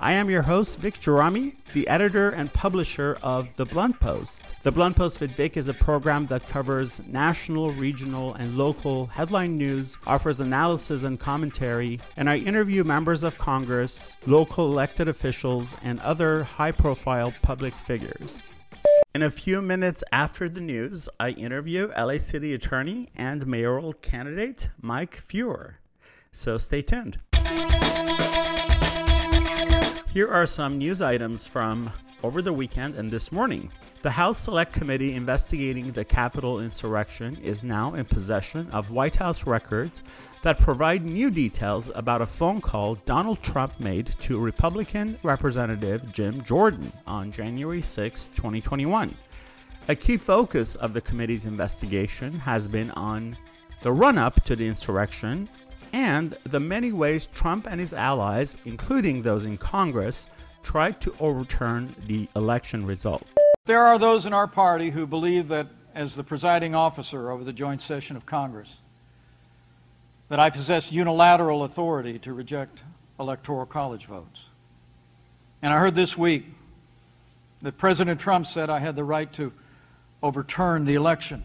I am your host, Vic Gerami, the editor and publisher of The Blunt Post. The Blunt Post with Vic is a program that covers national, regional, and local headline news, offers analysis and commentary, and I interview members of Congress, local elected officials, and other high profile public figures. In a few minutes after the news, I interview LA City Attorney and mayoral candidate Mike Feuer. So stay tuned. Here are some news items from over the weekend and this morning. The House Select Committee investigating the Capitol insurrection is now in possession of White House records that provide new details about a phone call Donald Trump made to Republican Representative Jim Jordan on January 6, 2021. A key focus of the committee's investigation has been on the run up to the insurrection and the many ways Trump and his allies, including those in Congress, tried to overturn the election results. There are those in our party who believe that, as the presiding officer over the joint session of Congress, that I possess unilateral authority to reject electoral college votes. And I heard this week that President Trump said I had the right to overturn the election.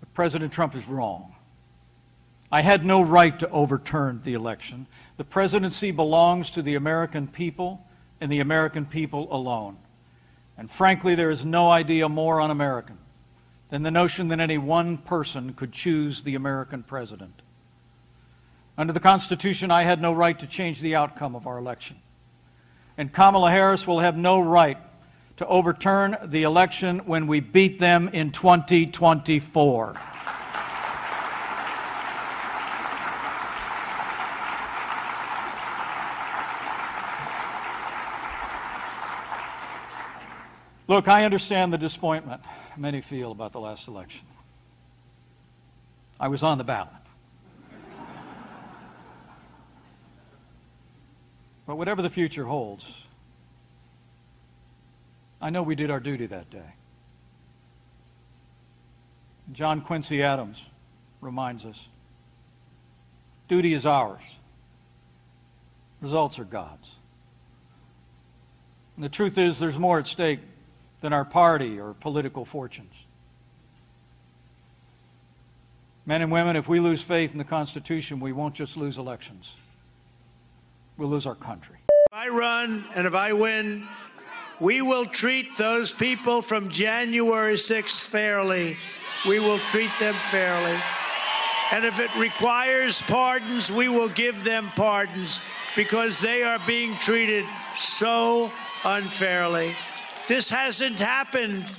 But President Trump is wrong. I had no right to overturn the election. The presidency belongs to the American people and the American people alone. And frankly, there is no idea more un American than the notion that any one person could choose the American president. Under the Constitution, I had no right to change the outcome of our election. And Kamala Harris will have no right to overturn the election when we beat them in 2024. Look, I understand the disappointment many feel about the last election. I was on the ballot. but whatever the future holds, I know we did our duty that day. John Quincy Adams reminds us duty is ours, results are God's. And the truth is, there's more at stake than our party or political fortunes. Men and women, if we lose faith in the Constitution, we won't just lose elections, we'll lose our country. If I run and if I win, we will treat those people from January 6th fairly. We will treat them fairly. And if it requires pardons, we will give them pardons because they are being treated so unfairly. This hasn't happened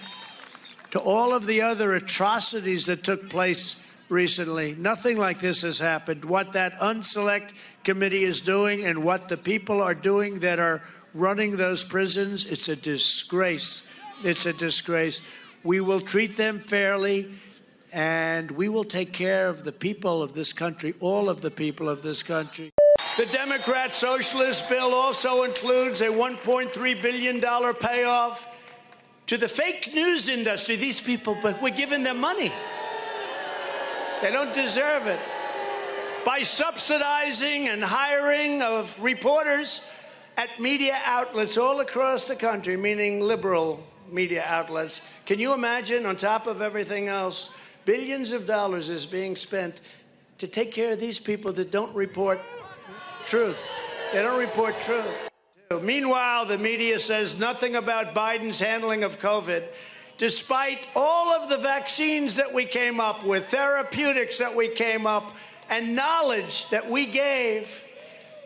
to all of the other atrocities that took place recently. Nothing like this has happened. What that unselect committee is doing and what the people are doing that are running those prisons, it's a disgrace. It's a disgrace. We will treat them fairly and we will take care of the people of this country, all of the people of this country. The Democrat Socialist bill also includes a $1.3 billion payoff to the fake news industry. These people, but we're giving them money. They don't deserve it. By subsidizing and hiring of reporters at media outlets all across the country, meaning liberal media outlets. Can you imagine, on top of everything else, billions of dollars is being spent to take care of these people that don't report truth. They don't report truth. Meanwhile, the media says nothing about Biden's handling of COVID, despite all of the vaccines that we came up with, therapeutics that we came up, and knowledge that we gave.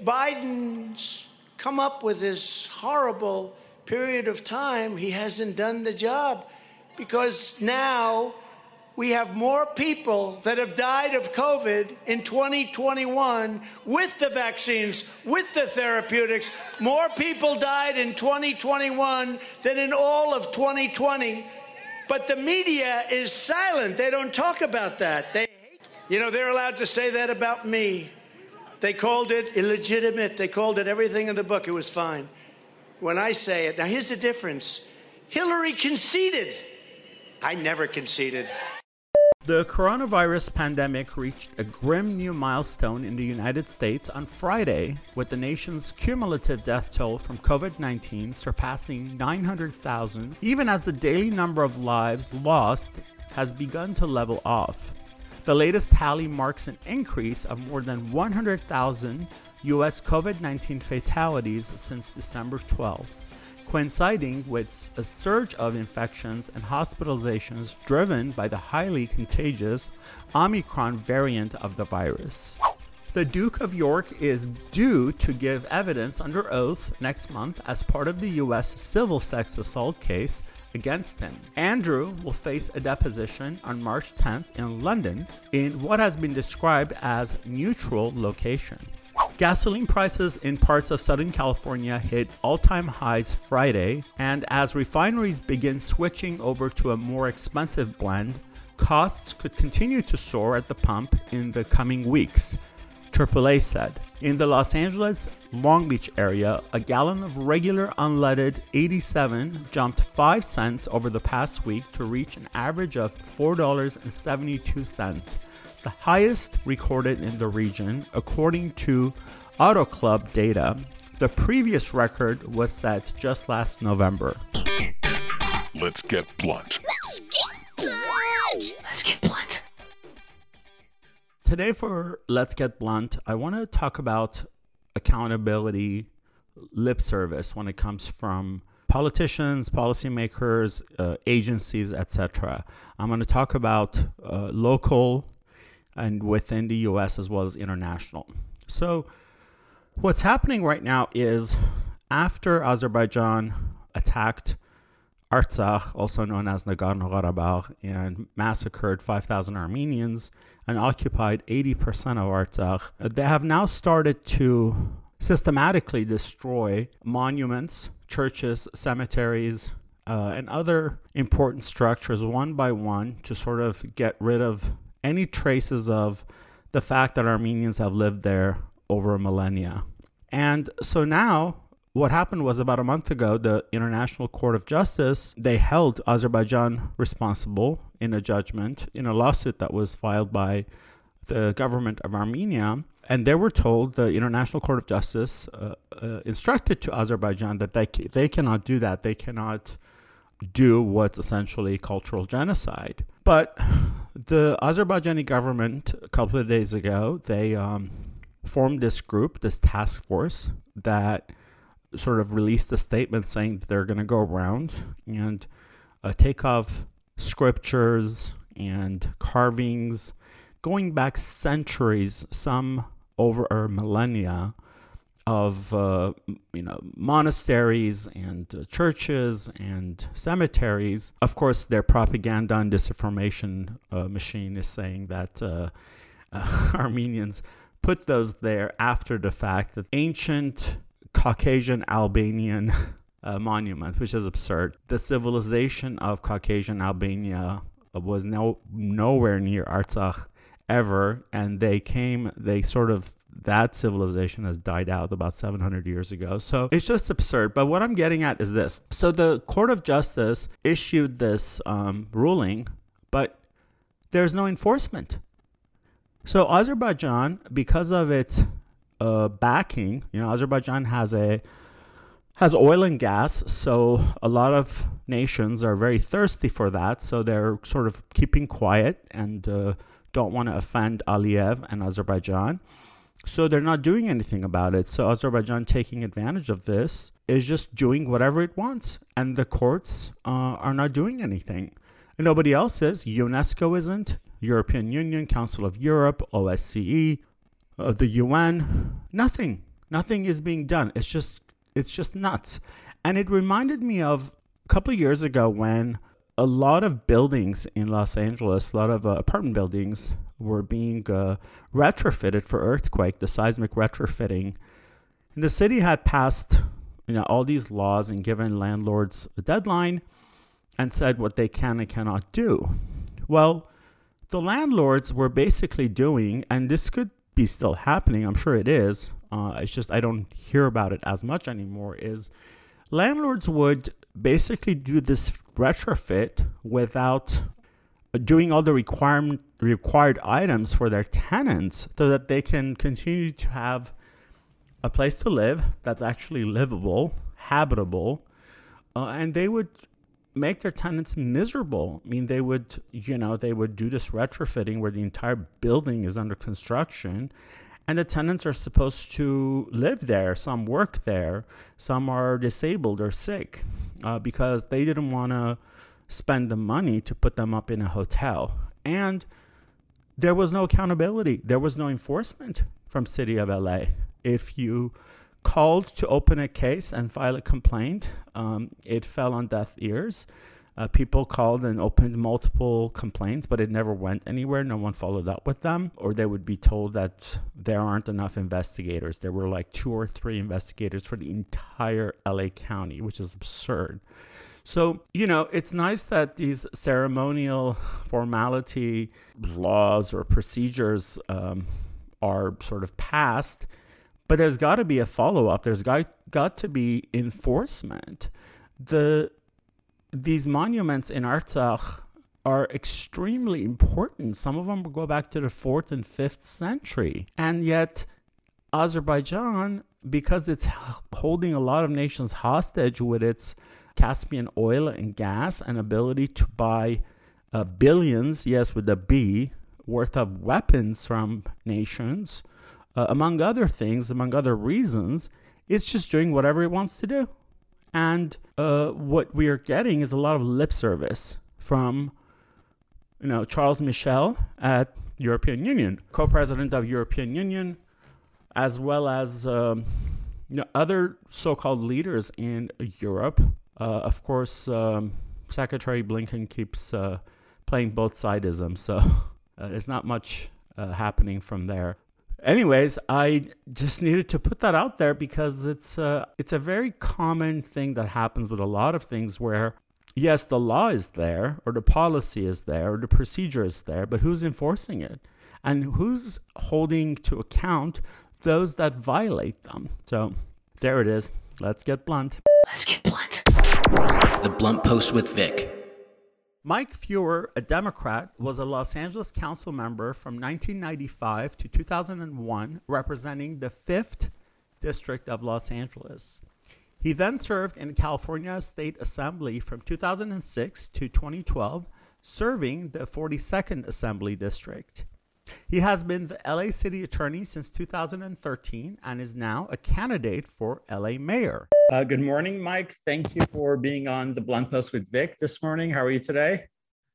Biden's come up with this horrible period of time. He hasn't done the job because now we have more people that have died of COVID in 2021 with the vaccines, with the therapeutics. More people died in 2021 than in all of 2020. But the media is silent. They don't talk about that. They, you know, they're allowed to say that about me. They called it illegitimate. They called it everything in the book. It was fine. When I say it, now here's the difference Hillary conceded. I never conceded. The coronavirus pandemic reached a grim new milestone in the United States on Friday, with the nation's cumulative death toll from COVID 19 surpassing 900,000, even as the daily number of lives lost has begun to level off. The latest tally marks an increase of more than 100,000 U.S. COVID 19 fatalities since December 12 coinciding with a surge of infections and hospitalizations driven by the highly contagious Omicron variant of the virus. The Duke of York is due to give evidence under oath next month as part of the U.S. civil sex assault case against him. Andrew will face a deposition on March 10th in London in what has been described as neutral location. Gasoline prices in parts of Southern California hit all time highs Friday, and as refineries begin switching over to a more expensive blend, costs could continue to soar at the pump in the coming weeks. AAA said. In the Los Angeles Long Beach area, a gallon of regular unleaded 87 jumped 5 cents over the past week to reach an average of $4.72 the highest recorded in the region, according to Auto Club data. The previous record was set just last November. Let's get blunt. Let's get blunt. Let's get blunt. Today, for Let's Get Blunt, I want to talk about accountability, lip service when it comes from politicians, policymakers, uh, agencies, etc. I'm going to talk about uh, local and within the US as well as international. So, what's happening right now is after Azerbaijan attacked Artsakh, also known as Nagorno Karabakh, and massacred 5,000 Armenians and occupied 80% of Artsakh, they have now started to systematically destroy monuments, churches, cemeteries, uh, and other important structures one by one to sort of get rid of any traces of the fact that Armenians have lived there over a millennia. And so now what happened was about a month ago the International Court of Justice they held Azerbaijan responsible in a judgment in a lawsuit that was filed by the government of Armenia. And they were told the International Court of Justice uh, uh, instructed to Azerbaijan that they they cannot do that. They cannot do what's essentially cultural genocide. But the Azerbaijani government, a couple of days ago, they um, formed this group, this task force that sort of released a statement saying that they're going to go around and uh, take off scriptures and carvings going back centuries, some over millennia, of uh, you know monasteries and uh, churches and cemeteries. Of course, their propaganda and disinformation uh, machine is saying that uh, Armenians put those there after the fact. That ancient Caucasian Albanian uh, monument, which is absurd. The civilization of Caucasian Albania was no nowhere near Artsakh ever, and they came. They sort of that civilization has died out about 700 years ago. So it's just absurd. But what I'm getting at is this. So the Court of Justice issued this um, ruling, but there's no enforcement. So Azerbaijan, because of its uh, backing, you know, Azerbaijan has a has oil and gas, so a lot of nations are very thirsty for that. So they're sort of keeping quiet and uh, don't want to offend Aliyev and Azerbaijan. So they're not doing anything about it. So Azerbaijan taking advantage of this is just doing whatever it wants, and the courts uh, are not doing anything. Nobody else is. UNESCO isn't. European Union, Council of Europe, OSCE, uh, the UN. Nothing. Nothing is being done. It's just it's just nuts. And it reminded me of a couple of years ago when a lot of buildings in Los Angeles, a lot of uh, apartment buildings were being uh, retrofitted for earthquake, the seismic retrofitting. And the city had passed, you know, all these laws and given landlords a deadline and said what they can and cannot do. Well, the landlords were basically doing, and this could be still happening. I'm sure it is. Uh, it's just I don't hear about it as much anymore. Is landlords would basically do this retrofit without doing all the requirement required items for their tenants so that they can continue to have a place to live that's actually livable, habitable, uh, and they would make their tenants miserable. I mean, they would, you know, they would do this retrofitting where the entire building is under construction and the tenants are supposed to live there. Some work there, some are disabled or sick uh, because they didn't want to spend the money to put them up in a hotel. And there was no accountability, there was no enforcement from City of LA. If you called to open a case and file a complaint. Um, it fell on deaf ears. Uh, people called and opened multiple complaints, but it never went anywhere. No one followed up with them, or they would be told that there aren't enough investigators. There were like two or three investigators for the entire LA County, which is absurd. So, you know, it's nice that these ceremonial formality laws or procedures um, are sort of passed but there's got to be a follow up. There's got got to be enforcement. The these monuments in Artsakh are extremely important. Some of them go back to the fourth and fifth century, and yet Azerbaijan, because it's holding a lot of nations hostage with its Caspian oil and gas and ability to buy uh, billions, yes, with a B, worth of weapons from nations uh, among other things, among other reasons, it's just doing whatever it wants to do. And uh, what we are getting is a lot of lip service from, you know, Charles Michel at European Union, co-president of European Union, as well as um, you know, other so-called leaders in Europe. Uh, of course, um, Secretary Blinken keeps uh, playing both sidism, so uh, there's not much happening from there anyways, I just needed to put that out there because it's a, it's a very common thing that happens with a lot of things where yes, the law is there or the policy is there or the procedure is there, but who's enforcing it? And who's holding to account those that violate them? So there it is. Let's get blunt. Let's get blunt. The Blunt Post with Vic. Mike Feuer, a Democrat, was a Los Angeles council member from 1995 to 2001, representing the 5th District of Los Angeles. He then served in California State Assembly from 2006 to 2012, serving the 42nd Assembly District. He has been the LA City Attorney since 2013 and is now a candidate for LA Mayor. Uh, good morning, Mike. Thank you for being on the Blunt Post with Vic this morning. How are you today?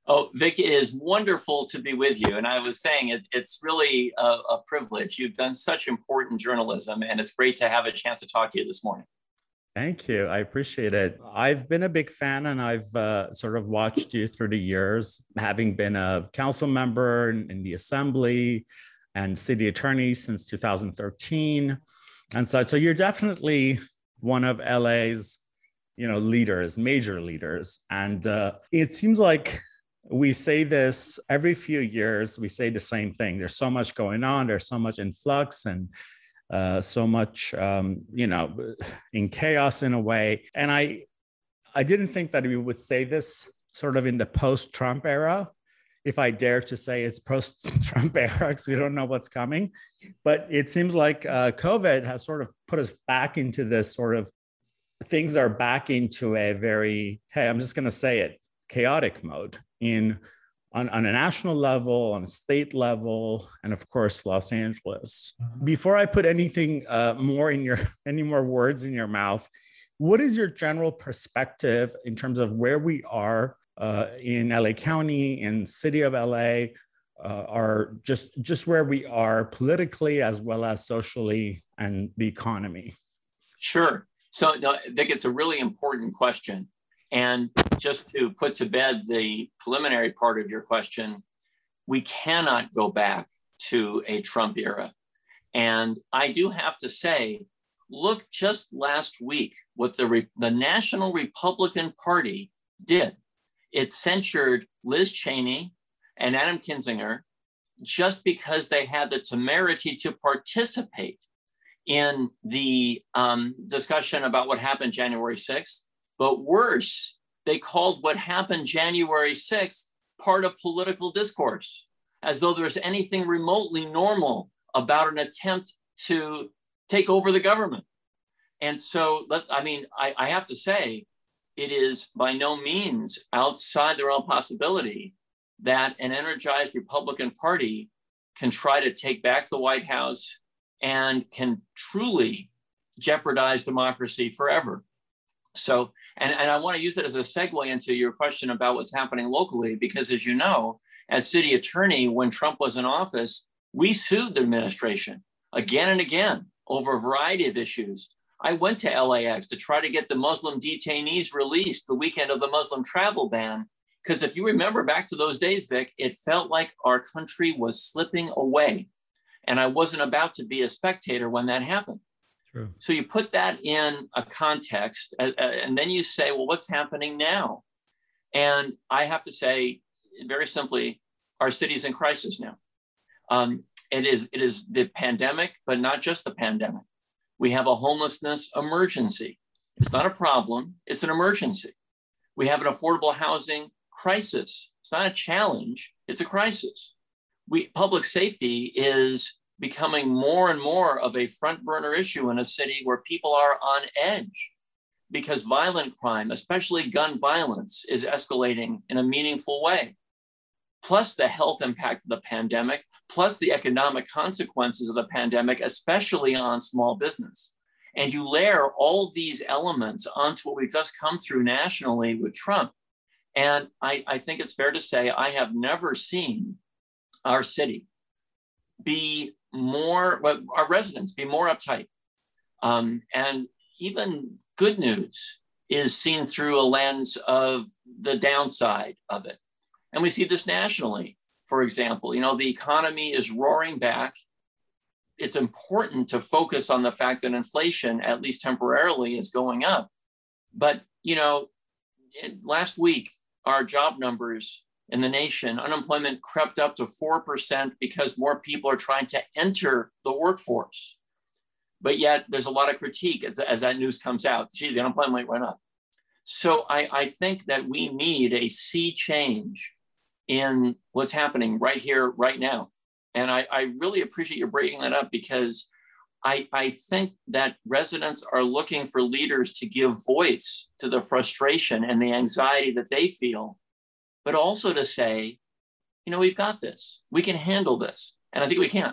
Oh, Vic, it is wonderful to be with you. And I was saying it, it's really a, a privilege. You've done such important journalism, and it's great to have a chance to talk to you this morning. Thank you. I appreciate it. I've been a big fan and I've uh, sort of watched you through the years, having been a council member in, in the assembly and city attorney since 2013. And so, so you're definitely one of LA's, you know, leaders, major leaders. And uh, it seems like we say this every few years, we say the same thing. There's so much going on, there's so much influx and uh, so much, um, you know, in chaos in a way. And I, I didn't think that we would say this sort of in the post-Trump era. If I dare to say it's post-Trump era, because we don't know what's coming, but it seems like uh, COVID has sort of put us back into this sort of things are back into a very hey, I'm just going to say it, chaotic mode in on, on a national level, on a state level, and of course, Los Angeles. Uh-huh. Before I put anything uh, more in your, any more words in your mouth, what is your general perspective in terms of where we are uh, in LA County, in city of LA, uh, are just just where we are politically as well as socially and the economy? Sure. So no, I think it's a really important question. And just to put to bed the preliminary part of your question, we cannot go back to a Trump era. And I do have to say, look just last week what the, the National Republican Party did. It censured Liz Cheney and Adam Kinzinger just because they had the temerity to participate in the um, discussion about what happened January 6th. But worse, they called what happened January 6th part of political discourse, as though there's anything remotely normal about an attempt to take over the government. And so, I mean, I, I have to say, it is by no means outside the realm of possibility that an energized Republican Party can try to take back the White House and can truly jeopardize democracy forever. So, and, and I want to use it as a segue into your question about what's happening locally, because as you know, as city attorney, when Trump was in office, we sued the administration again and again over a variety of issues. I went to LAX to try to get the Muslim detainees released the weekend of the Muslim travel ban. Because if you remember back to those days, Vic, it felt like our country was slipping away. And I wasn't about to be a spectator when that happened. True. So you put that in a context, and then you say, well, what's happening now? And I have to say, very simply, our city's in crisis now. Um, it is it is the pandemic, but not just the pandemic. We have a homelessness emergency. It's not a problem; it's an emergency. We have an affordable housing crisis. It's not a challenge; it's a crisis. We public safety is becoming more and more of a front burner issue in a city where people are on edge because violent crime, especially gun violence, is escalating in a meaningful way. Plus, the health impact of the pandemic, plus the economic consequences of the pandemic, especially on small business. And you layer all these elements onto what we've just come through nationally with Trump. And I, I think it's fair to say I have never seen our city be more, well, our residents be more uptight. Um, and even good news is seen through a lens of the downside of it. And we see this nationally. For example, you know, the economy is roaring back. It's important to focus on the fact that inflation, at least temporarily, is going up. But, you know, last week, our job numbers in the nation, unemployment crept up to 4% because more people are trying to enter the workforce. But yet there's a lot of critique as, as that news comes out. Gee, the unemployment went up. So I, I think that we need a sea change in what's happening right here, right now. And I, I really appreciate you breaking that up because I, I think that residents are looking for leaders to give voice to the frustration and the anxiety that they feel but also to say, you know, we've got this. We can handle this. And I think we can.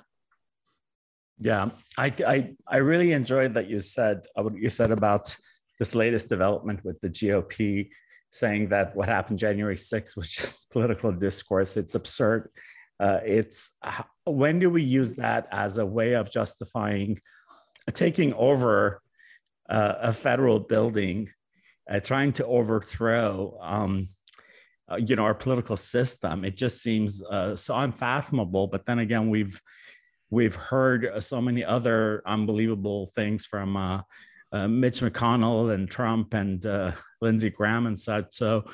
Yeah, I, I, I really enjoyed that you said uh, what you said about this latest development with the GOP saying that what happened January 6th was just political discourse. It's absurd. Uh, it's when do we use that as a way of justifying taking over uh, a federal building, uh, trying to overthrow um, uh, you know our political system. It just seems uh, so unfathomable but then again we've we've heard so many other unbelievable things from uh, uh Mitch McConnell and Trump and uh, Lindsey Graham and such. So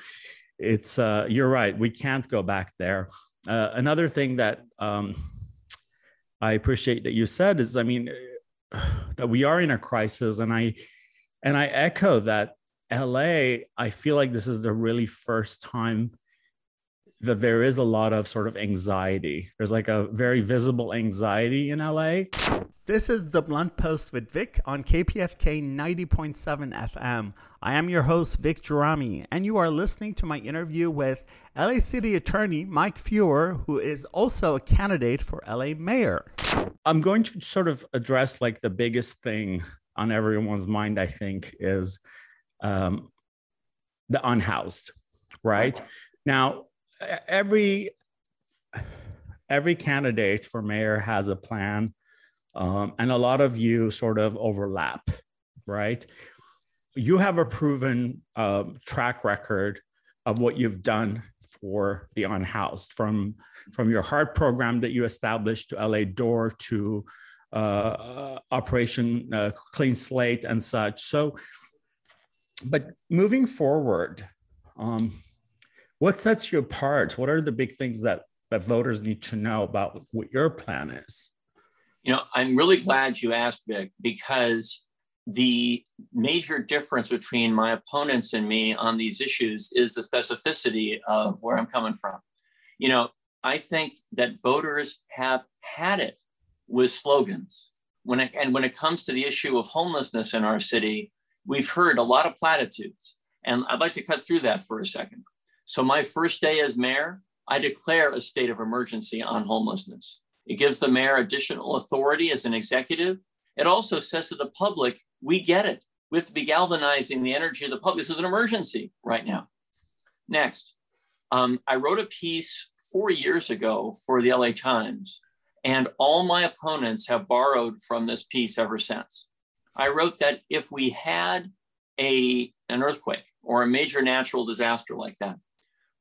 it's uh, you're right we can't go back there. Another thing that um, I appreciate that you said is I mean that we are in a crisis and I and I echo that LA, I feel like this is the really first time that there is a lot of sort of anxiety. There's like a very visible anxiety in LA. This is the Blunt Post with Vic on KPFK 90.7 FM. I am your host, Vic Gerami, and you are listening to my interview with LA City Attorney Mike Feuer, who is also a candidate for LA Mayor. I'm going to sort of address like the biggest thing on everyone's mind, I think, is um, the unhoused, right? Now, every every candidate for mayor has a plan, um, and a lot of you sort of overlap, right? You have a proven uh, track record of what you've done for the unhoused, from from your heart program that you established to LA Door to uh, uh, Operation uh, Clean Slate and such. So but moving forward, um, what sets you apart? What are the big things that that voters need to know about what your plan is? You know, I'm really glad you asked, Vic, because the major difference between my opponents and me on these issues is the specificity of where I'm coming from. You know, I think that voters have had it with slogans. When it, and when it comes to the issue of homelessness in our city, we've heard a lot of platitudes. And I'd like to cut through that for a second. So, my first day as mayor, I declare a state of emergency on homelessness. It gives the mayor additional authority as an executive. It also says to the public, we get it. We have to be galvanizing the energy of the public. This is an emergency right now. Next, um, I wrote a piece four years ago for the LA Times, and all my opponents have borrowed from this piece ever since. I wrote that if we had a, an earthquake or a major natural disaster like that,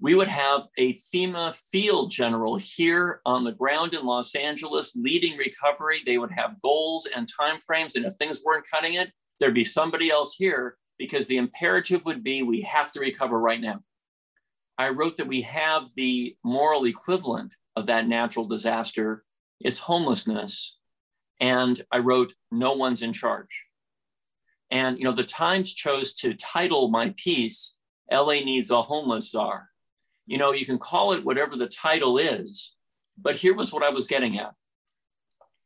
we would have a FEMA field general here on the ground in Los Angeles leading recovery. They would have goals and timeframes, and if things weren't cutting it, there'd be somebody else here because the imperative would be we have to recover right now. I wrote that we have the moral equivalent of that natural disaster. It's homelessness. And I wrote, no one's in charge. And, you know, the Times chose to title my piece, LA Needs a Homeless Czar. You know, you can call it whatever the title is, but here was what I was getting at.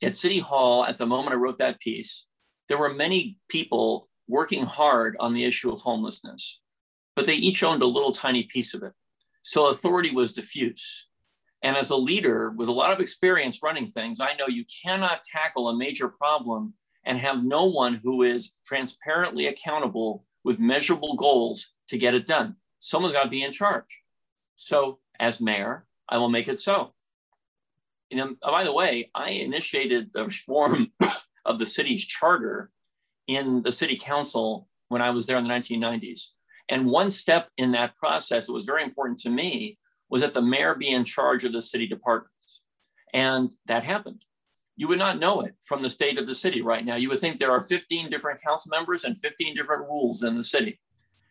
At City Hall, at the moment I wrote that piece, there were many people working hard on the issue of homelessness, but they each owned a little tiny piece of it. So authority was diffuse. And as a leader with a lot of experience running things, I know you cannot tackle a major problem and have no one who is transparently accountable with measurable goals to get it done. Someone's got to be in charge. So, as mayor, I will make it so. You know, by the way, I initiated the reform of the city's charter in the city council when I was there in the 1990s. And one step in that process that was very important to me was that the mayor be in charge of the city departments. And that happened. You would not know it from the state of the city right now. You would think there are 15 different council members and 15 different rules in the city.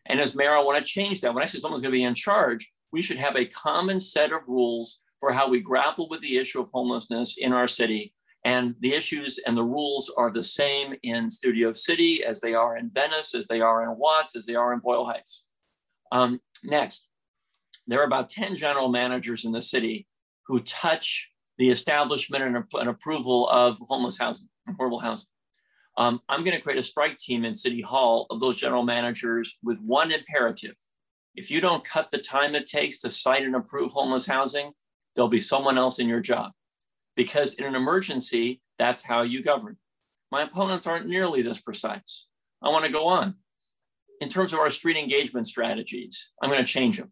And as mayor, I want to change that. When I say someone's going to be in charge, we should have a common set of rules for how we grapple with the issue of homelessness in our city. And the issues and the rules are the same in Studio City as they are in Venice, as they are in Watts, as they are in Boyle Heights. Um, next, there are about 10 general managers in the city who touch the establishment and, and approval of homeless housing, affordable housing. Um, I'm going to create a strike team in City Hall of those general managers with one imperative. If you don't cut the time it takes to cite and approve homeless housing, there'll be someone else in your job. Because in an emergency, that's how you govern. My opponents aren't nearly this precise. I want to go on. In terms of our street engagement strategies, I'm going to change them.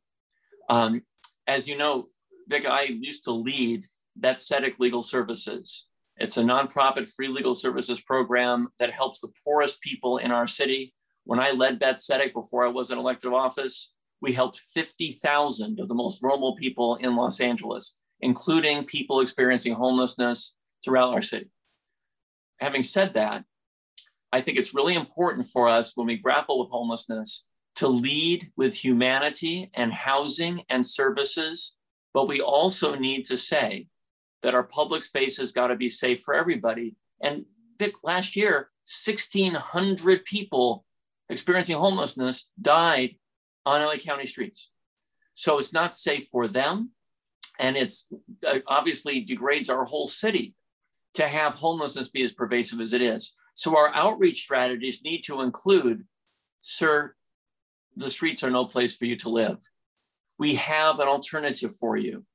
Um, as you know, Vic, I used to lead Bet Tzedek Legal Services. It's a nonprofit free legal services program that helps the poorest people in our city. When I led Bet Tzedek before I was in elected office, we helped 50,000 of the most vulnerable people in Los Angeles, including people experiencing homelessness throughout our city. Having said that, I think it's really important for us when we grapple with homelessness to lead with humanity and housing and services, but we also need to say that our public spaces got to be safe for everybody. And Vic, last year, 1,600 people experiencing homelessness died on LA County streets. So it's not safe for them. And it's uh, obviously degrades our whole city to have homelessness be as pervasive as it is. So our outreach strategies need to include, sir, the streets are no place for you to live. We have an alternative for you.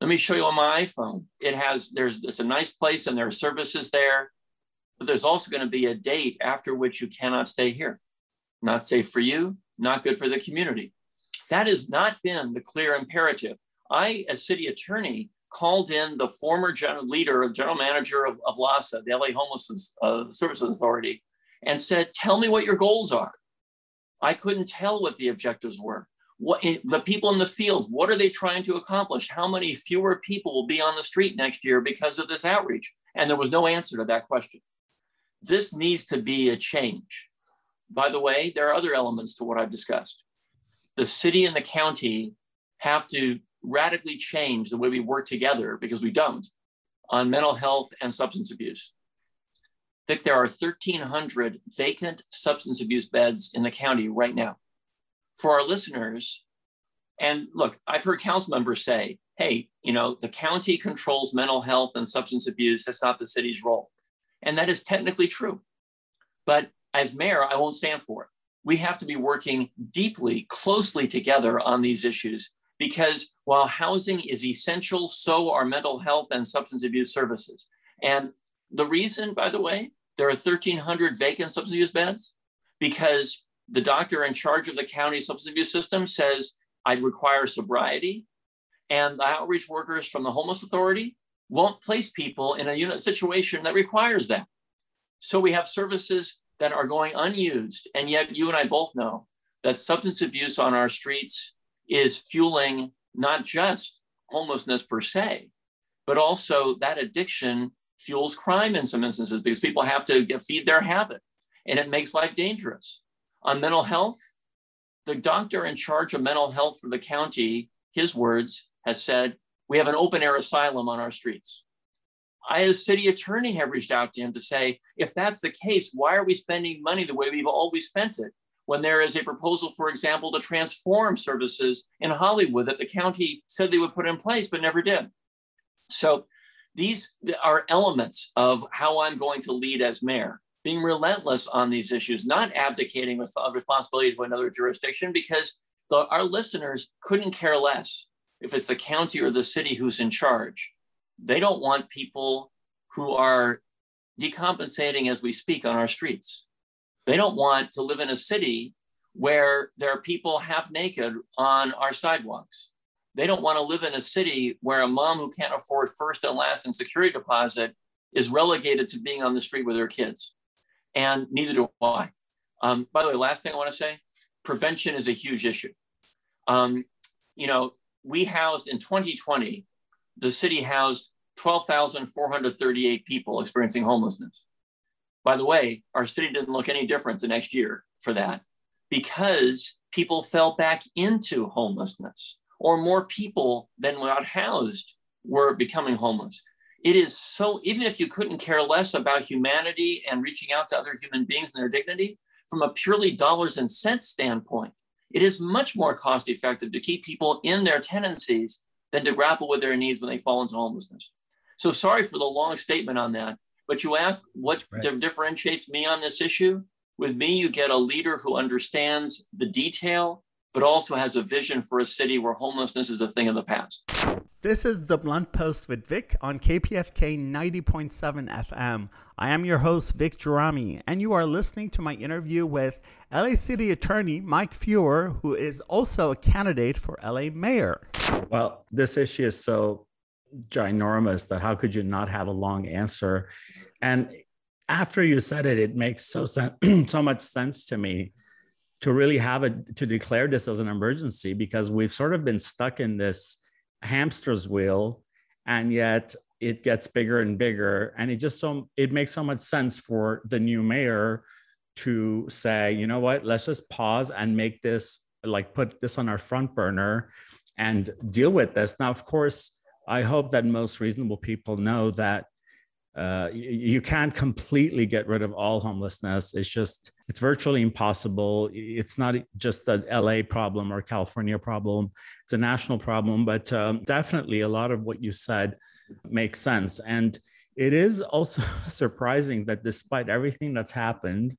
Let me show you on my iPhone. It has, there's it's a nice place and there are services there, but there's also going to be a date after which you cannot stay here. Not safe for you, not good for the community. That has not been the clear imperative. I, as city attorney, called in the former general leader, general manager of, of LAHSA, the LA Homelessness uh, Services Authority, and said, Tell me what your goals are. I couldn't tell what the objectives were. What the people in the field, what are they trying to accomplish? How many fewer people will be on the street next year because of this outreach? And there was no answer to that question. This needs to be a change. By the way, there are other elements to what I've discussed. The city and the county have to radically change the way we work together because we don't on mental health and substance abuse. Vic, there are 1,300 vacant substance abuse beds in the county right now. For our listeners, and look, I've heard council members say, hey, you know, the county controls mental health and substance abuse. That's not the city's role. And that is technically true. But as mayor, I won't stand for it. We have to be working deeply, closely together on these issues because while housing is essential, so are mental health and substance abuse services. And the reason, by the way, there are 1,300 vacant substance abuse beds because the doctor in charge of the county substance abuse system says, I'd require sobriety. And the outreach workers from the homeless authority won't place people in a unit situation that requires that. So we have services that are going unused. And yet, you and I both know that substance abuse on our streets is fueling not just homelessness per se, but also that addiction fuels crime in some instances because people have to feed their habit and it makes life dangerous. On mental health, the doctor in charge of mental health for the county, his words, has said, We have an open air asylum on our streets. I, as city attorney, have reached out to him to say, if that's the case, why are we spending money the way we've always spent it? When there is a proposal, for example, to transform services in Hollywood that the county said they would put in place, but never did. So these are elements of how I'm going to lead as mayor, being relentless on these issues, not abdicating with responsibility to another jurisdiction because the, our listeners couldn't care less if it's the county or the city who's in charge. They don't want people who are decompensating as we speak on our streets. They don't want to live in a city where there are people half naked on our sidewalks. They don't want to live in a city where a mom who can't afford first and last and security deposit is relegated to being on the street with her kids. And neither do I. Um, by the way, last thing I want to say prevention is a huge issue. Um, you know, we housed in 2020, the city housed 12,438 people experiencing homelessness. By the way, our city didn't look any different the next year for that because people fell back into homelessness or more people than got housed were becoming homeless. It is so, even if you couldn't care less about humanity and reaching out to other human beings and their dignity, from a purely dollars and cents standpoint, it is much more cost effective to keep people in their tenancies than to grapple with their needs when they fall into homelessness. So sorry for the long statement on that. But you ask what right. differentiates me on this issue? With me, you get a leader who understands the detail, but also has a vision for a city where homelessness is a thing of the past. This is the Blunt Post with Vic on KPFK 90.7 FM. I am your host, Vic Gerami, and you are listening to my interview with LA City Attorney Mike Feuer, who is also a candidate for LA Mayor. Well, this issue is so ginormous that how could you not have a long answer? And after you said it, it makes so sen- so much sense to me to really have it to declare this as an emergency because we've sort of been stuck in this hamster's wheel, and yet it gets bigger and bigger, and it just so it makes so much sense for the new mayor to say, you know what, let's just pause and make this like put this on our front burner and deal with this. Now, of course, I hope that most reasonable people know that uh, you, you, can't completely get rid of all homelessness. It's just, it's virtually impossible. It's not just a LA problem or California problem, it's a national problem. But um, definitely a lot of what you said makes sense. And it is also surprising that despite everything that's happened,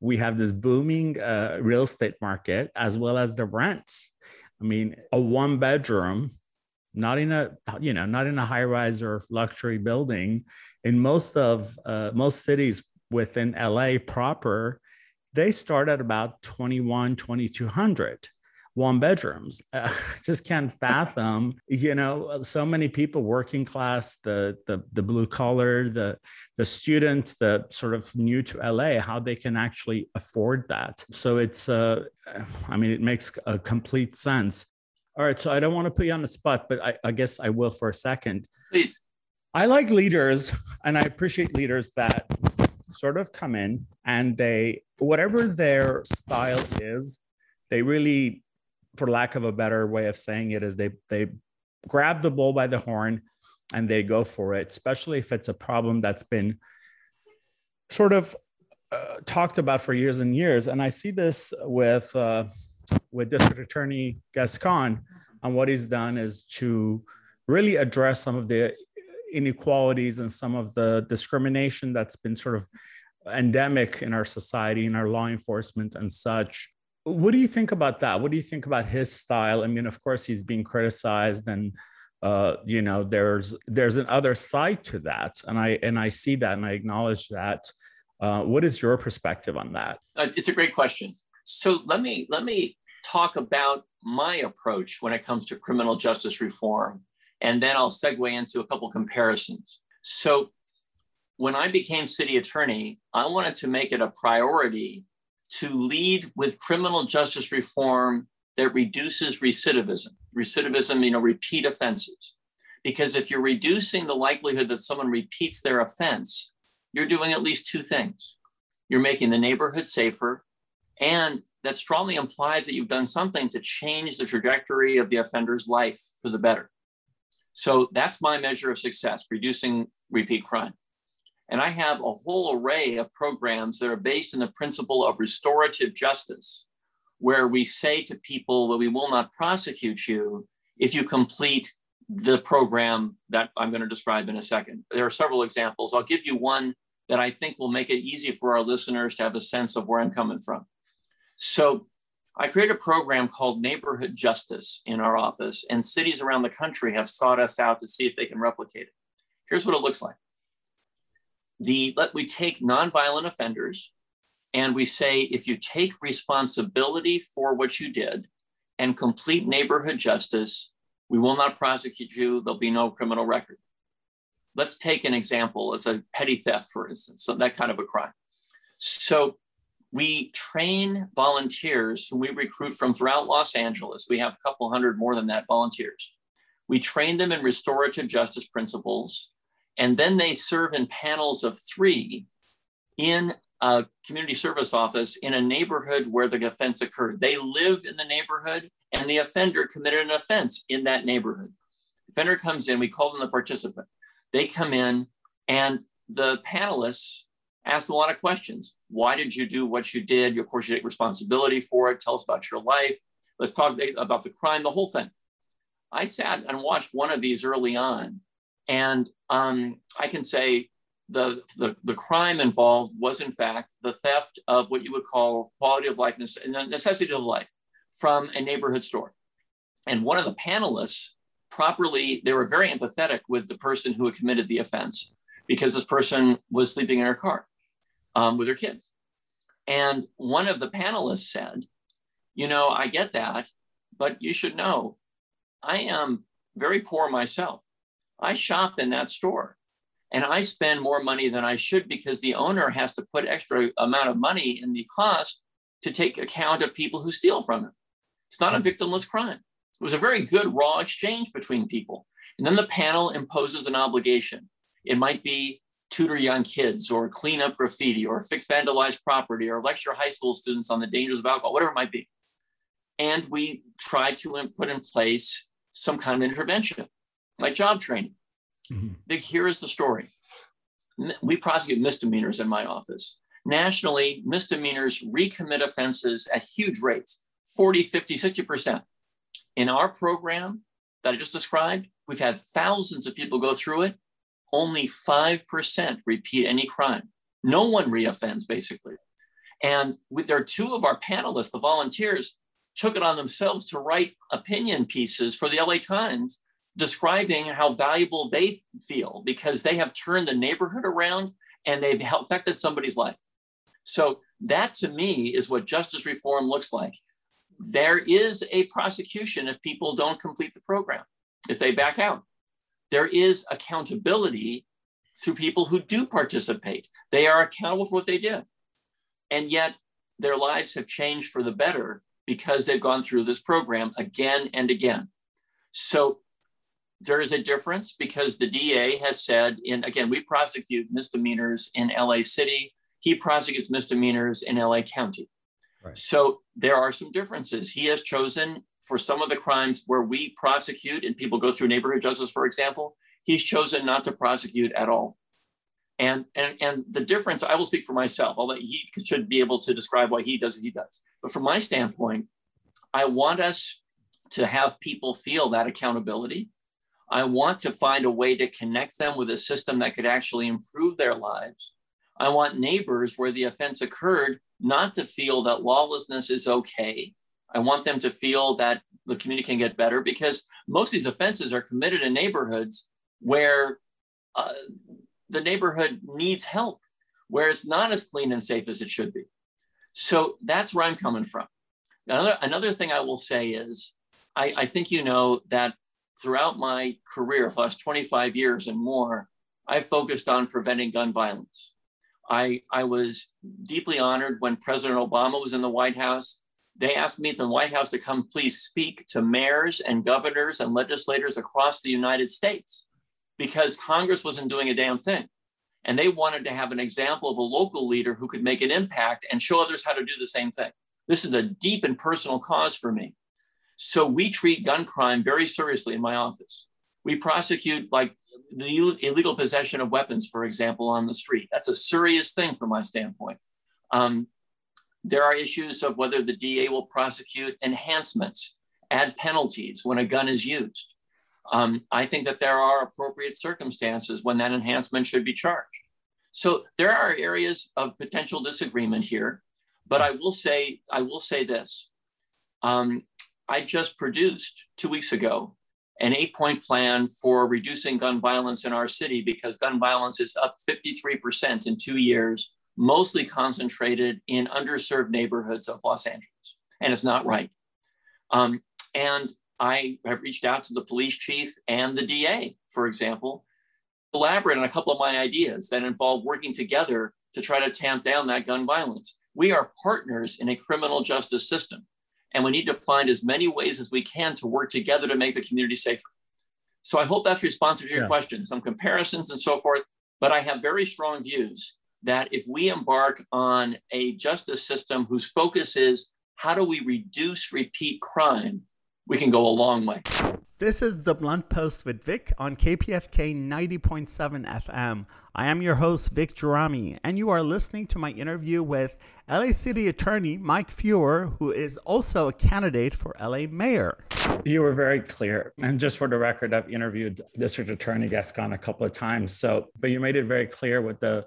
we have this booming uh, real estate market as well as the rents. I mean, a one bedroom not in a you know not in a high rise or luxury building in most of uh, most cities within la proper they start at about 21 2200 one bedrooms uh, just can't fathom you know so many people working class the the, the blue collar the the students the sort of new to la how they can actually afford that so it's uh i mean it makes a complete sense all right. So I don't want to put you on the spot, but I, I guess I will for a second. Please. I like leaders and I appreciate leaders that sort of come in and they, whatever their style is, they really, for lack of a better way of saying it, is they they grab the bull by the horn and they go for it, especially if it's a problem that's been sort of uh, talked about for years and years. And I see this with uh, with District Attorney Gascon, and what he's done is to really address some of the inequalities and some of the discrimination that's been sort of endemic in our society, in our law enforcement and such. What do you think about that? What do you think about his style? I mean, of course, he's being criticized, and uh, you know, there's there's an other side to that, and I and I see that, and I acknowledge that. Uh, what is your perspective on that? Uh, it's a great question. So let me let me talk about my approach when it comes to criminal justice reform, and then I'll segue into a couple comparisons. So when I became city attorney, I wanted to make it a priority to lead with criminal justice reform that reduces recidivism. Recidivism, you know, repeat offenses. Because if you're reducing the likelihood that someone repeats their offense, you're doing at least two things. You're making the neighborhood safer, and that strongly implies that you've done something to change the trajectory of the offender's life for the better. So that's my measure of success, reducing repeat crime. And I have a whole array of programs that are based in the principle of restorative justice, where we say to people that we will not prosecute you if you complete the program that I'm going to describe in a second. There are several examples. I'll give you one that I think will make it easy for our listeners to have a sense of where I'm coming from. So I created a program called Neighborhood Justice in our office, and cities around the country have sought us out to see if they can replicate it. Here's what it looks like. The, let we take nonviolent offenders and we say if you take responsibility for what you did and complete neighborhood justice, we will not prosecute you. There'll be no criminal record. Let's take an example as a petty theft, for instance, so that kind of a crime. So we train volunteers who we recruit from throughout Los Angeles. We have a couple hundred more than that volunteers. We train them in restorative justice principles, and then they serve in panels of three in a community service office in a neighborhood where the offense occurred. They live in the neighborhood, and the offender committed an offense in that neighborhood. Offender comes in, we call them the participant. They come in, and the panelists ask a lot of questions. Why did you do what you did? Of course, you take responsibility for it. Tell us about your life. Let's talk about the crime, the whole thing. I sat and watched one of these early on, and um, I can say the, the, the crime involved was, in fact, the theft of what you would call quality of life, and necessity of life from a neighborhood store. And one of the panelists properly, they were very empathetic with the person who had committed the offense because this person was sleeping in her car um, with her kids. And one of the panelists said, You know, I get that, but you should know I am very poor myself. I shop in that store and I spend more money than I should because the owner has to put extra amount of money in the cost to take account of people who steal from him. It's not a victimless crime. It was a very good raw exchange between people. And then the panel imposes an obligation. It might be tutor young kids or clean up graffiti or fix vandalized property or lecture high school students on the dangers of alcohol, whatever it might be. And we try to put in place some kind of intervention, like job training. Mm-hmm. Here is the story. We prosecute misdemeanors in my office. Nationally, misdemeanors recommit offenses at huge rates 40, 50, 60%. In our program that I just described, we've had thousands of people go through it only 5% repeat any crime. No one reoffends, basically. And with there are two of our panelists, the volunteers, took it on themselves to write opinion pieces for the LA Times describing how valuable they feel because they have turned the neighborhood around and they've affected somebody's life. So that to me is what justice reform looks like. There is a prosecution if people don't complete the program, if they back out there is accountability through people who do participate. They are accountable for what they did. And yet their lives have changed for the better because they've gone through this program again and again. So there is a difference because the DA has said in again we prosecute misdemeanors in LA City, he prosecutes misdemeanors in LA County. Right. So there are some differences. He has chosen for some of the crimes where we prosecute and people go through neighborhood justice, for example, he's chosen not to prosecute at all. And, and, and the difference, I will speak for myself, although he should be able to describe why he does what he does. But from my standpoint, I want us to have people feel that accountability. I want to find a way to connect them with a system that could actually improve their lives. I want neighbors where the offense occurred not to feel that lawlessness is okay. I want them to feel that the community can get better because most of these offenses are committed in neighborhoods where uh, the neighborhood needs help, where it's not as clean and safe as it should be. So that's where I'm coming from. Another, another thing I will say is I, I think you know that throughout my career, for the last 25 years and more, I focused on preventing gun violence. I, I was deeply honored when President Obama was in the White House. They asked me to the White House to come please speak to mayors and governors and legislators across the United States because Congress wasn't doing a damn thing. And they wanted to have an example of a local leader who could make an impact and show others how to do the same thing. This is a deep and personal cause for me. So we treat gun crime very seriously in my office. We prosecute like the illegal possession of weapons, for example, on the street. That's a serious thing from my standpoint. Um, there are issues of whether the DA will prosecute enhancements, add penalties when a gun is used. Um, I think that there are appropriate circumstances when that enhancement should be charged. So there are areas of potential disagreement here, but I will say I will say this: um, I just produced two weeks ago an eight point plan for reducing gun violence in our city because gun violence is up 53% in two years, mostly concentrated in underserved neighborhoods of Los Angeles. And it's not right. Um, and I have reached out to the police chief and the DA, for example, elaborate on a couple of my ideas that involve working together to try to tamp down that gun violence. We are partners in a criminal justice system. And we need to find as many ways as we can to work together to make the community safer. So I hope that's responsive to your yeah. question, some comparisons and so forth. But I have very strong views that if we embark on a justice system whose focus is how do we reduce repeat crime, we can go a long way. This is the Blunt Post with Vic on KPFK 90.7 FM. I am your host, Vic Gerami, and you are listening to my interview with LA City Attorney Mike Feuer, who is also a candidate for LA Mayor. You were very clear. And just for the record, I've interviewed District Attorney Gascon a couple of times. So, but you made it very clear with the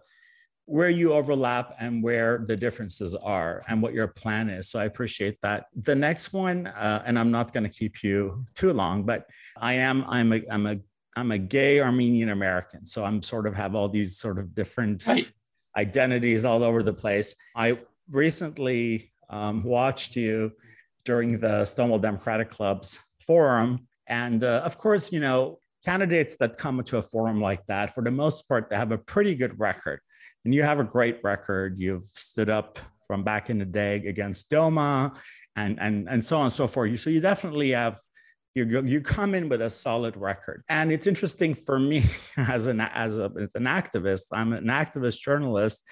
where you overlap and where the differences are and what your plan is. So I appreciate that. The next one, uh, and I'm not going to keep you too long, but I am I'm a I'm a I'm a gay Armenian American. So I'm sort of have all these sort of different right. identities all over the place. I recently um, watched you during the Stonewall Democratic Club's forum. And uh, of course, you know, candidates that come to a forum like that, for the most part, they have a pretty good record. And you have a great record. You've stood up from back in the day against DOMA and, and, and so on and so forth. So you definitely have you you come in with a solid record and it's interesting for me as an as, a, as an activist i'm an activist journalist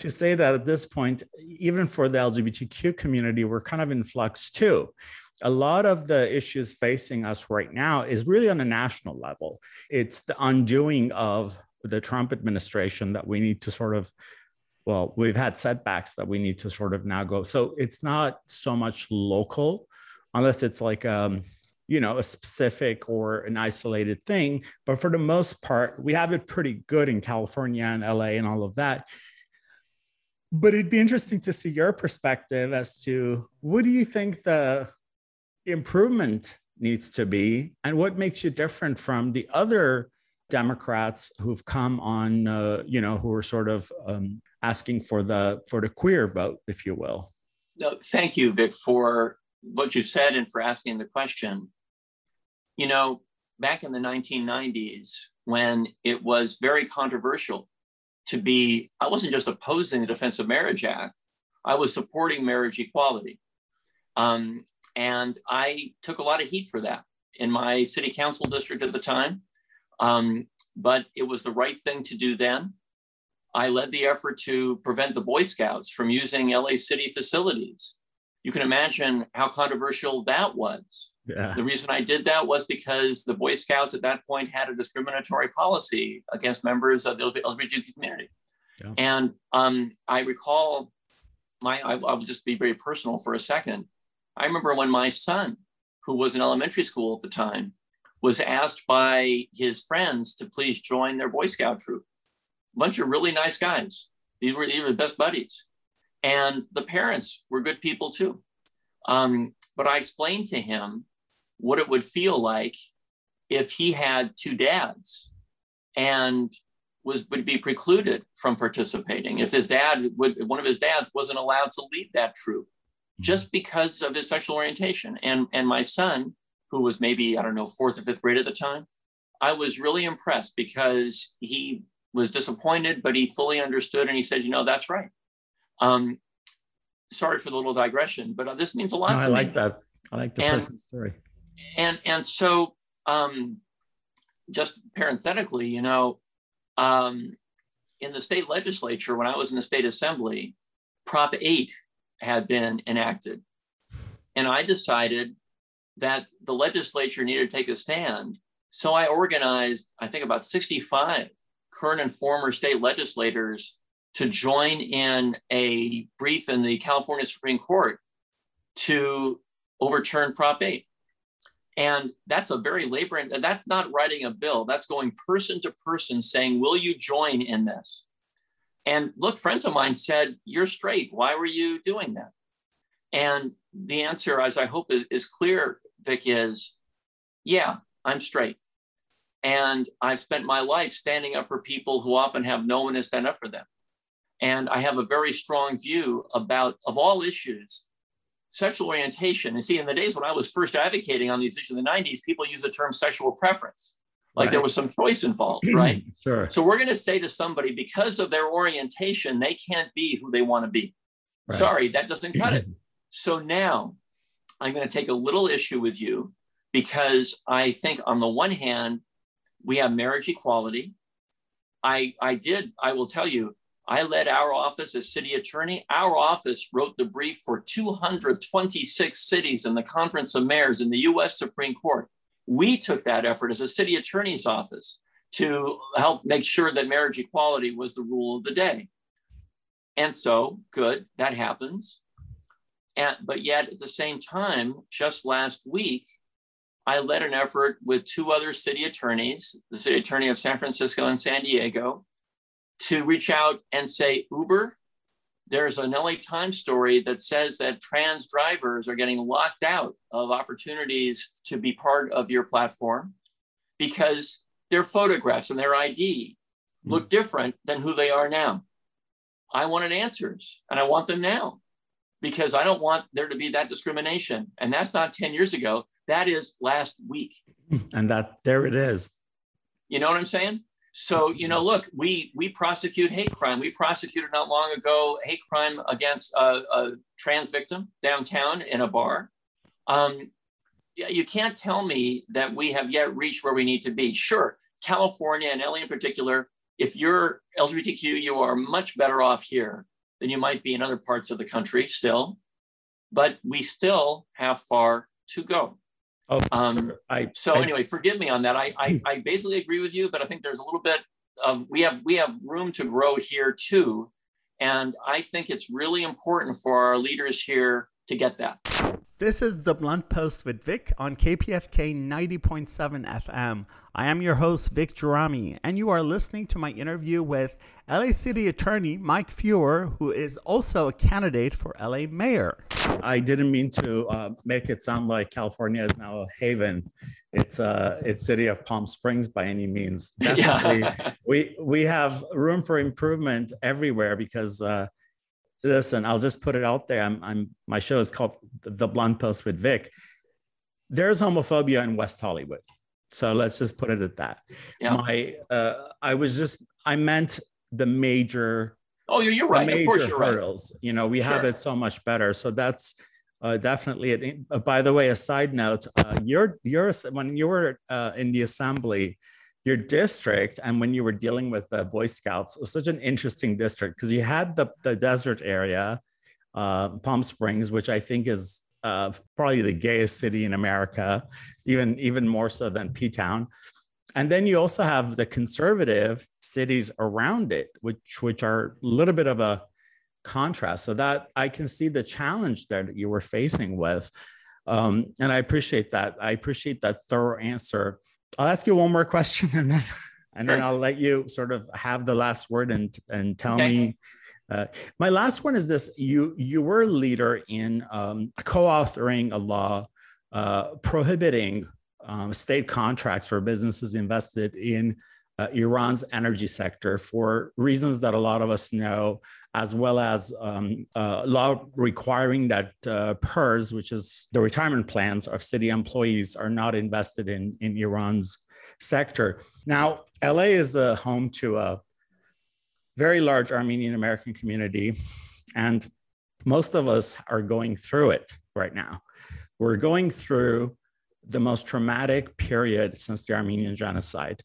to say that at this point, even for the LGBTQ community, we're kind of in flux too. A lot of the issues facing us right now is really on a national level. It's the undoing of the Trump administration that we need to sort of, well, we've had setbacks that we need to sort of now go. So it's not so much local, unless it's like, um, you know, a specific or an isolated thing. But for the most part, we have it pretty good in California and LA and all of that but it'd be interesting to see your perspective as to what do you think the improvement needs to be and what makes you different from the other democrats who've come on uh, you know who are sort of um, asking for the for the queer vote if you will no, thank you vic for what you've said and for asking the question you know back in the 1990s when it was very controversial to be, I wasn't just opposing the Defense of Marriage Act, I was supporting marriage equality. Um, and I took a lot of heat for that in my city council district at the time. Um, but it was the right thing to do then. I led the effort to prevent the Boy Scouts from using LA City facilities You can imagine how controversial that was. Yeah. The reason I did that was because the Boy Scouts at that point had a discriminatory policy against members of the LGBTQ community. Yeah. And um, I recall my, I, I will just be very personal for a second. I remember when my son, who was in elementary school at the time, was asked by his friends to please join their Boy Scout troop. A bunch of really nice guys. These were, these were the best buddies. And the parents were good people too. Um, but I explained to him what it would feel like if he had two dads and was would be precluded from participating if his dad would one of his dads wasn't allowed to lead that troop mm-hmm. just because of his sexual orientation and and my son who was maybe i don't know fourth or fifth grade at the time i was really impressed because he was disappointed but he fully understood and he said you know that's right um sorry for the little digression but uh, this means a lot no, to i me. I like that i like the and, person's story and and so um just parenthetically you know um, in the state legislature, when I was in the state assembly, Prop 8 had been enacted. And I decided that the legislature needed to take a stand. So I organized, I think, about 65 current and former state legislators to join in a brief in the California Supreme Court to overturn Prop 8. And that's a very labor, that's not writing a bill. That's going person to person saying, Will you join in this? And look, friends of mine said, You're straight. Why were you doing that? And the answer, as I hope is, is clear, Vic, is yeah, I'm straight. And I've spent my life standing up for people who often have no one to stand up for them. And I have a very strong view about, of all issues, sexual orientation. And see, in the days when I was first advocating on these issues in the 90s, people use the term sexual preference. Like right. there was some choice involved, right? sure. So we're going to say to somebody, because of their orientation, they can't be who they want to be. Right. Sorry, that doesn't cut it. So now I'm going to take a little issue with you because I think on the one hand, we have marriage equality. I, I did, I will tell you, I led our office as city attorney. Our office wrote the brief for 226 cities in the Conference of Mayors in the US Supreme Court. We took that effort as a city attorney's office to help make sure that marriage equality was the rule of the day. And so, good, that happens. And, but yet, at the same time, just last week, I led an effort with two other city attorneys, the city attorney of San Francisco and San Diego, to reach out and say, Uber, there's an LA Times story that says that trans drivers are getting locked out of opportunities to be part of your platform because their photographs and their ID hmm. look different than who they are now. I wanted answers and I want them now because I don't want there to be that discrimination. And that's not 10 years ago, that is last week. And that there it is. You know what I'm saying? So you know, look, we we prosecute hate crime. We prosecuted not long ago hate crime against a, a trans victim downtown in a bar. Um, you can't tell me that we have yet reached where we need to be. Sure, California and LA in particular, if you're LGBTQ, you are much better off here than you might be in other parts of the country still. But we still have far to go. Oh, um, I, so I, anyway, forgive me on that. I, I, I basically agree with you, but I think there's a little bit of we have we have room to grow here too, and I think it's really important for our leaders here to get that. This is the Blunt Post with Vic on KPFK 90.7 FM. I am your host, Vic Gerami, and you are listening to my interview with LA City Attorney Mike Feuer, who is also a candidate for LA Mayor. I didn't mean to uh, make it sound like California is now a haven. It's uh, it's city of Palm Springs by any means. Definitely, yeah. we we have room for improvement everywhere because. Uh, listen, I'll just put it out there. I'm, I'm my show is called The Blunt Post with Vic. There's homophobia in West Hollywood. So let's just put it at that. Yeah. My, uh, I was just, I meant the major. Oh, you're, right. Of course, you're hurdles. Right. You know, we sure. have it so much better. So that's uh, definitely it. Uh, by the way, a side note: uh, you're you're when you were uh, in the assembly, your district, and when you were dealing with the Boy Scouts, was such an interesting district because you had the the desert area, uh, Palm Springs, which I think is uh, probably the gayest city in America, even even more so than P Town. And then you also have the conservative cities around it, which which are a little bit of a contrast. So that I can see the challenge that you were facing with, um, and I appreciate that. I appreciate that thorough answer. I'll ask you one more question, and then and then I'll let you sort of have the last word and and tell okay. me uh, my last one is this: you you were a leader in um, co-authoring a law uh, prohibiting um, state contracts for businesses invested in uh, Iran's energy sector for reasons that a lot of us know, as well as um, law requiring that uh, PERS, which is the retirement plans of city employees, are not invested in in Iran's sector. Now, LA is a home to a very large Armenian American community. And most of us are going through it right now. We're going through the most traumatic period since the Armenian genocide.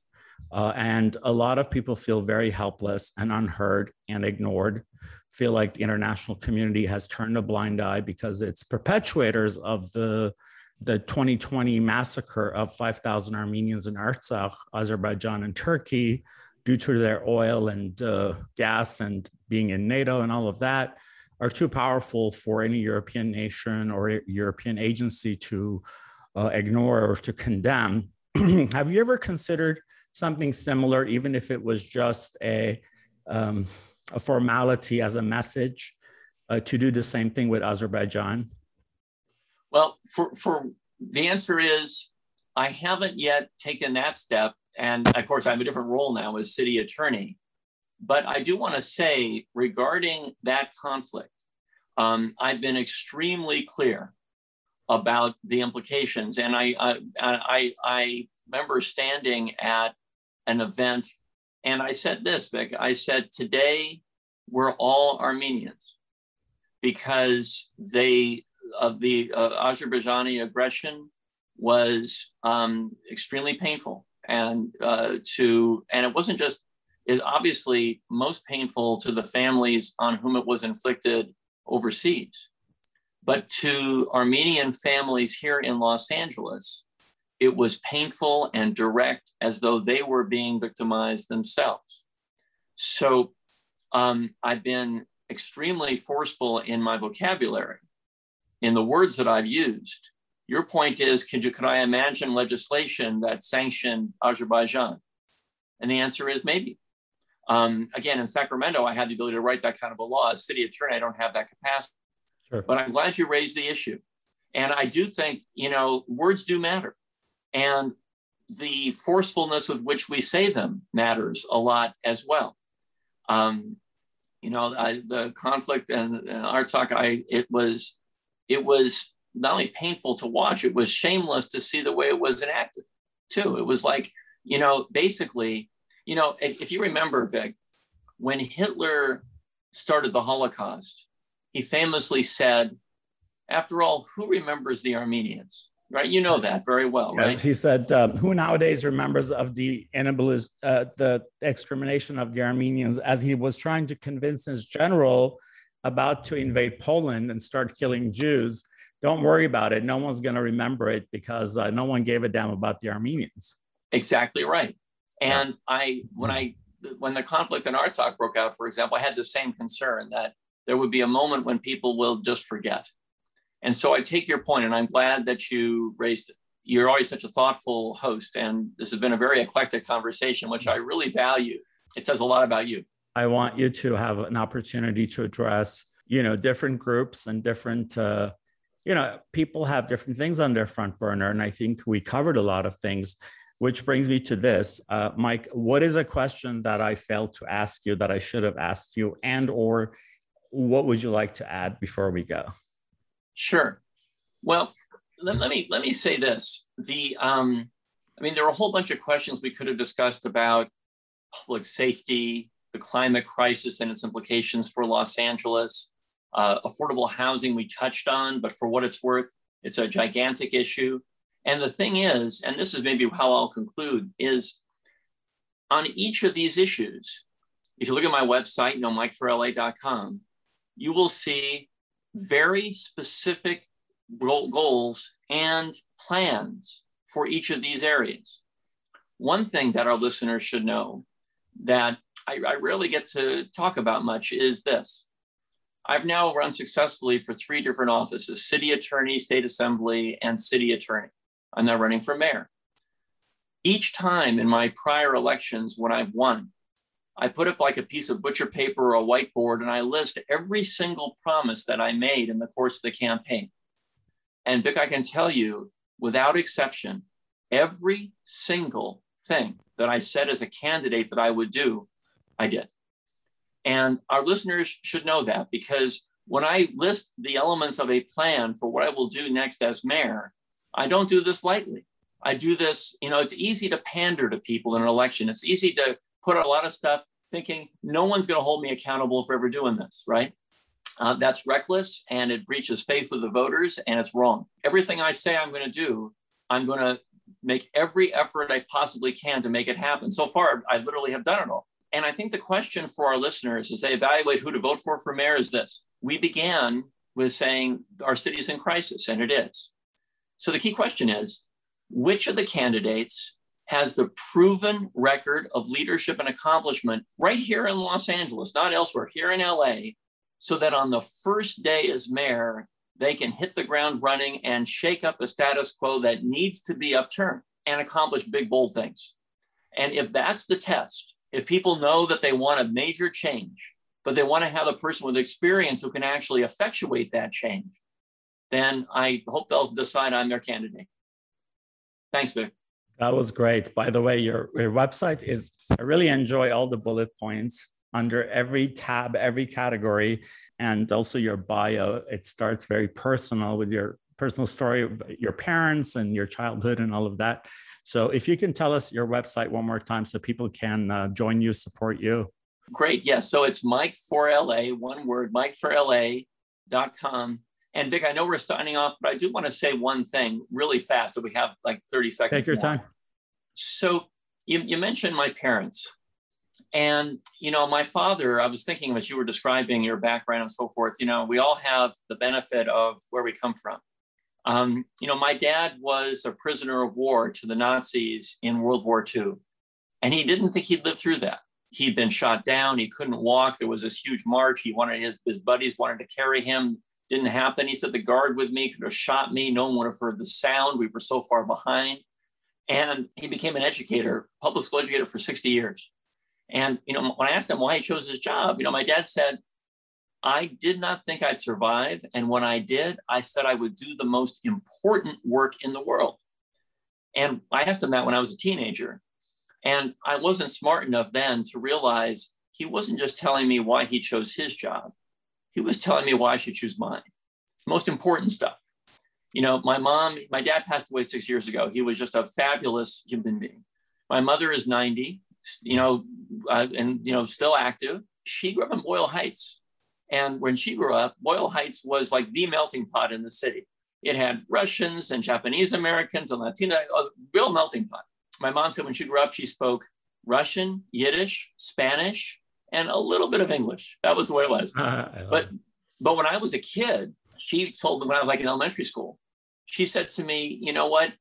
Uh, and a lot of people feel very helpless and unheard and ignored, feel like the international community has turned a blind eye because it's perpetuators of the, the 2020 massacre of 5,000 Armenians in Artsakh, Azerbaijan, and Turkey, due to their oil and uh, gas and being in NATO and all of that, are too powerful for any European nation or European agency to uh, ignore or to condemn. Have you ever considered something similar, even if it was just a, um, a formality as a message, uh, to do the same thing with Azerbaijan? Well, for, for the answer is I haven't yet taken that step and of course, I have a different role now as city attorney. But I do want to say regarding that conflict, um, I've been extremely clear about the implications. And I, I, I, I remember standing at an event and I said this, Vic, I said, today we're all Armenians because they, of the uh, Azerbaijani aggression was um, extremely painful and uh, to and it wasn't just is obviously most painful to the families on whom it was inflicted overseas. But to armenian families here in los angeles it was painful and direct as though they were being victimized themselves. So um, i've been extremely forceful in my vocabulary in the words that i've used your point is, could, you, could I imagine legislation that sanctioned Azerbaijan? And the answer is maybe. Um, again, in Sacramento, I have the ability to write that kind of a law. As city attorney, I don't have that capacity. Sure. But I'm glad you raised the issue. And I do think, you know, words do matter. And the forcefulness with which we say them matters a lot as well. Um, you know, I, the conflict and uh, Artsakh, I it was, it was not only painful to watch, it was shameless to see the way it was enacted too. It was like, you know, basically, you know, if, if you remember, Vic, when Hitler started the Holocaust, he famously said, after all, who remembers the Armenians? Right, you know that very well, yes, right? He said, um, "Who nowadays remembers of the annibalism, uh, the extermination of the Armenians?" As he was trying to convince his general about to invade Poland and start killing Jews, don't worry about it. No one's going to remember it because uh, no one gave a damn about the Armenians. Exactly right. And yeah. I, when I, when the conflict in Artsakh broke out, for example, I had the same concern that there would be a moment when people will just forget. And so I take your point, and I'm glad that you raised it. You're always such a thoughtful host, and this has been a very eclectic conversation, which I really value. It says a lot about you. I want you to have an opportunity to address, you know, different groups and different uh, you know, people have different things on their front burner. And I think we covered a lot of things, which brings me to this. Uh, Mike, what is a question that I failed to ask you that I should have asked you? And or what would you like to add before we go? Sure. Well, let, let me let me say this. The um, I mean, there are a whole bunch of questions we could have discussed about public safety, the climate crisis and its implications for Los Angeles, uh, affordable housing we touched on, but for what it's worth, it's a gigantic issue. And the thing is, and this is maybe how I'll conclude, is on each of these issues, if you look at my website, you know, mikeforla.com, you will see very specific goals and plans for each of these areas. One thing that our listeners should know that I, I rarely get to talk about much is this. I've now run successfully for three different offices city attorney, state assembly, and city attorney. I'm now running for mayor. Each time in my prior elections, when I've won, I put up like a piece of butcher paper or a whiteboard and I list every single promise that I made in the course of the campaign. And Vic, I can tell you without exception, every single thing that I said as a candidate that I would do, I did. And our listeners should know that because when I list the elements of a plan for what I will do next as mayor, I don't do this lightly. I do this, you know, it's easy to pander to people in an election. It's easy to put a lot of stuff thinking no one's going to hold me accountable for ever doing this, right? Uh, that's reckless and it breaches faith with the voters and it's wrong. Everything I say I'm going to do, I'm going to make every effort I possibly can to make it happen. So far, I literally have done it all. And I think the question for our listeners as they evaluate who to vote for for mayor is this. We began with saying our city is in crisis, and it is. So the key question is which of the candidates has the proven record of leadership and accomplishment right here in Los Angeles, not elsewhere, here in LA, so that on the first day as mayor, they can hit the ground running and shake up a status quo that needs to be upturned and accomplish big, bold things. And if that's the test, if people know that they want a major change, but they want to have a person with experience who can actually effectuate that change, then I hope they'll decide I'm their candidate. Thanks, Vic. That was great. By the way, your, your website is, I really enjoy all the bullet points under every tab, every category, and also your bio. It starts very personal with your personal story, your parents and your childhood and all of that. So if you can tell us your website one more time so people can uh, join you, support you. Great. Yes. So it's Mike for LA, one word, Mike for mikeforla.com. And Vic, I know we're signing off, but I do want to say one thing really fast. So we have like 30 seconds. Take your more. time. So you, you mentioned my parents. And, you know, my father, I was thinking as you were describing your background and so forth, you know, we all have the benefit of where we come from. Um, you know, my dad was a prisoner of war to the Nazis in World War II, and he didn't think he'd live through that. He'd been shot down. He couldn't walk. There was this huge march. He wanted his, his buddies wanted to carry him didn't happen. He said the guard with me could have shot me. No one would have heard the sound. We were so far behind. And he became an educator, public school educator for 60 years. And, you know, when I asked him why he chose his job, you know, my dad said, I did not think I'd survive. And when I did, I said I would do the most important work in the world. And I asked him that when I was a teenager. And I wasn't smart enough then to realize he wasn't just telling me why he chose his job he was telling me why I should choose mine. Most important stuff. You know, my mom, my dad passed away six years ago. He was just a fabulous human being. My mother is 90, you know, uh, and, you know, still active. She grew up in Boyle Heights. And when she grew up, Boyle Heights was like the melting pot in the city. It had Russians and Japanese Americans and Latino, a real melting pot. My mom said when she grew up, she spoke Russian, Yiddish, Spanish, and a little bit of English. That was the way it was. but but when I was a kid, she told me when I was like in elementary school, she said to me, you know what?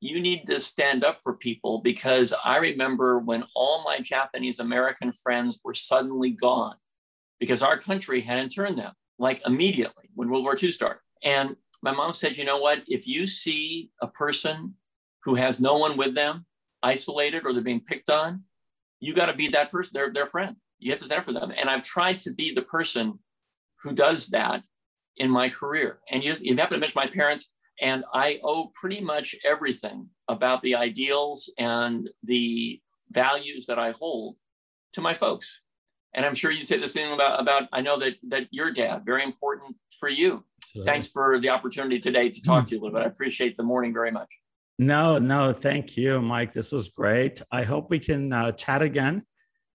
You need to stand up for people because I remember when all my Japanese American friends were suddenly gone because our country had interned them like immediately when World War II started. And my mom said, you know what? If you see a person who has no one with them, isolated, or they're being picked on, you got to be that person, their, their friend you have to stand for them. And I've tried to be the person who does that in my career. And you, you happen to mention my parents, and I owe pretty much everything about the ideals and the values that I hold to my folks. And I'm sure you say the same about, about I know that that your dad, very important for you. Thanks for the opportunity today to talk mm. to you a little bit. I appreciate the morning very much. No, no, thank you, Mike. This was great. I hope we can uh, chat again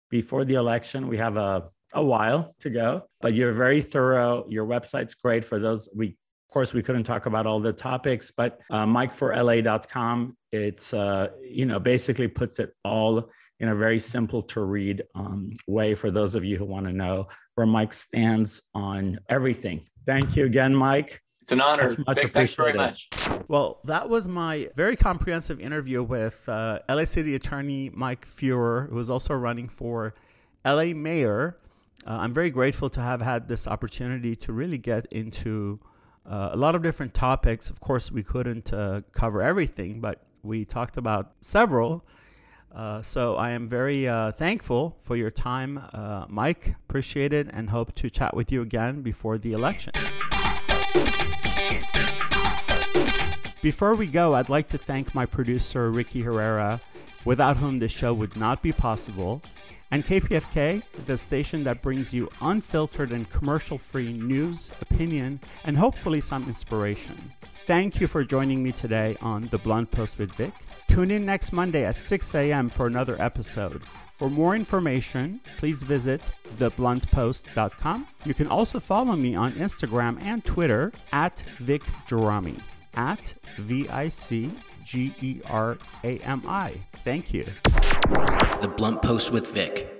before the election. We have a, a while to go, but you're very thorough. Your website's great for those. We Of course, we couldn't talk about all the topics, but uh, MikeForLA.com, it's, uh, you know, basically puts it all in a very simple to read um, way for those of you who want to know where Mike stands on everything. Thank you again, Mike. It's an honor. Much, much Vic, thanks very appreciated. much. Well, that was my very comprehensive interview with uh, LA City Attorney Mike Feuer, who is also running for LA Mayor. Uh, I'm very grateful to have had this opportunity to really get into uh, a lot of different topics. Of course, we couldn't uh, cover everything, but we talked about several. Uh, so I am very uh, thankful for your time, uh, Mike. Appreciate it and hope to chat with you again before the election. Before we go, I'd like to thank my producer, Ricky Herrera, without whom this show would not be possible, and KPFK, the station that brings you unfiltered and commercial free news, opinion, and hopefully some inspiration. Thank you for joining me today on The Blunt Post with Vic. Tune in next Monday at 6 a.m. for another episode. For more information, please visit thebluntpost.com. You can also follow me on Instagram and Twitter at Vic Gerami, at V I C G E R A M I. Thank you. The Blunt Post with Vic.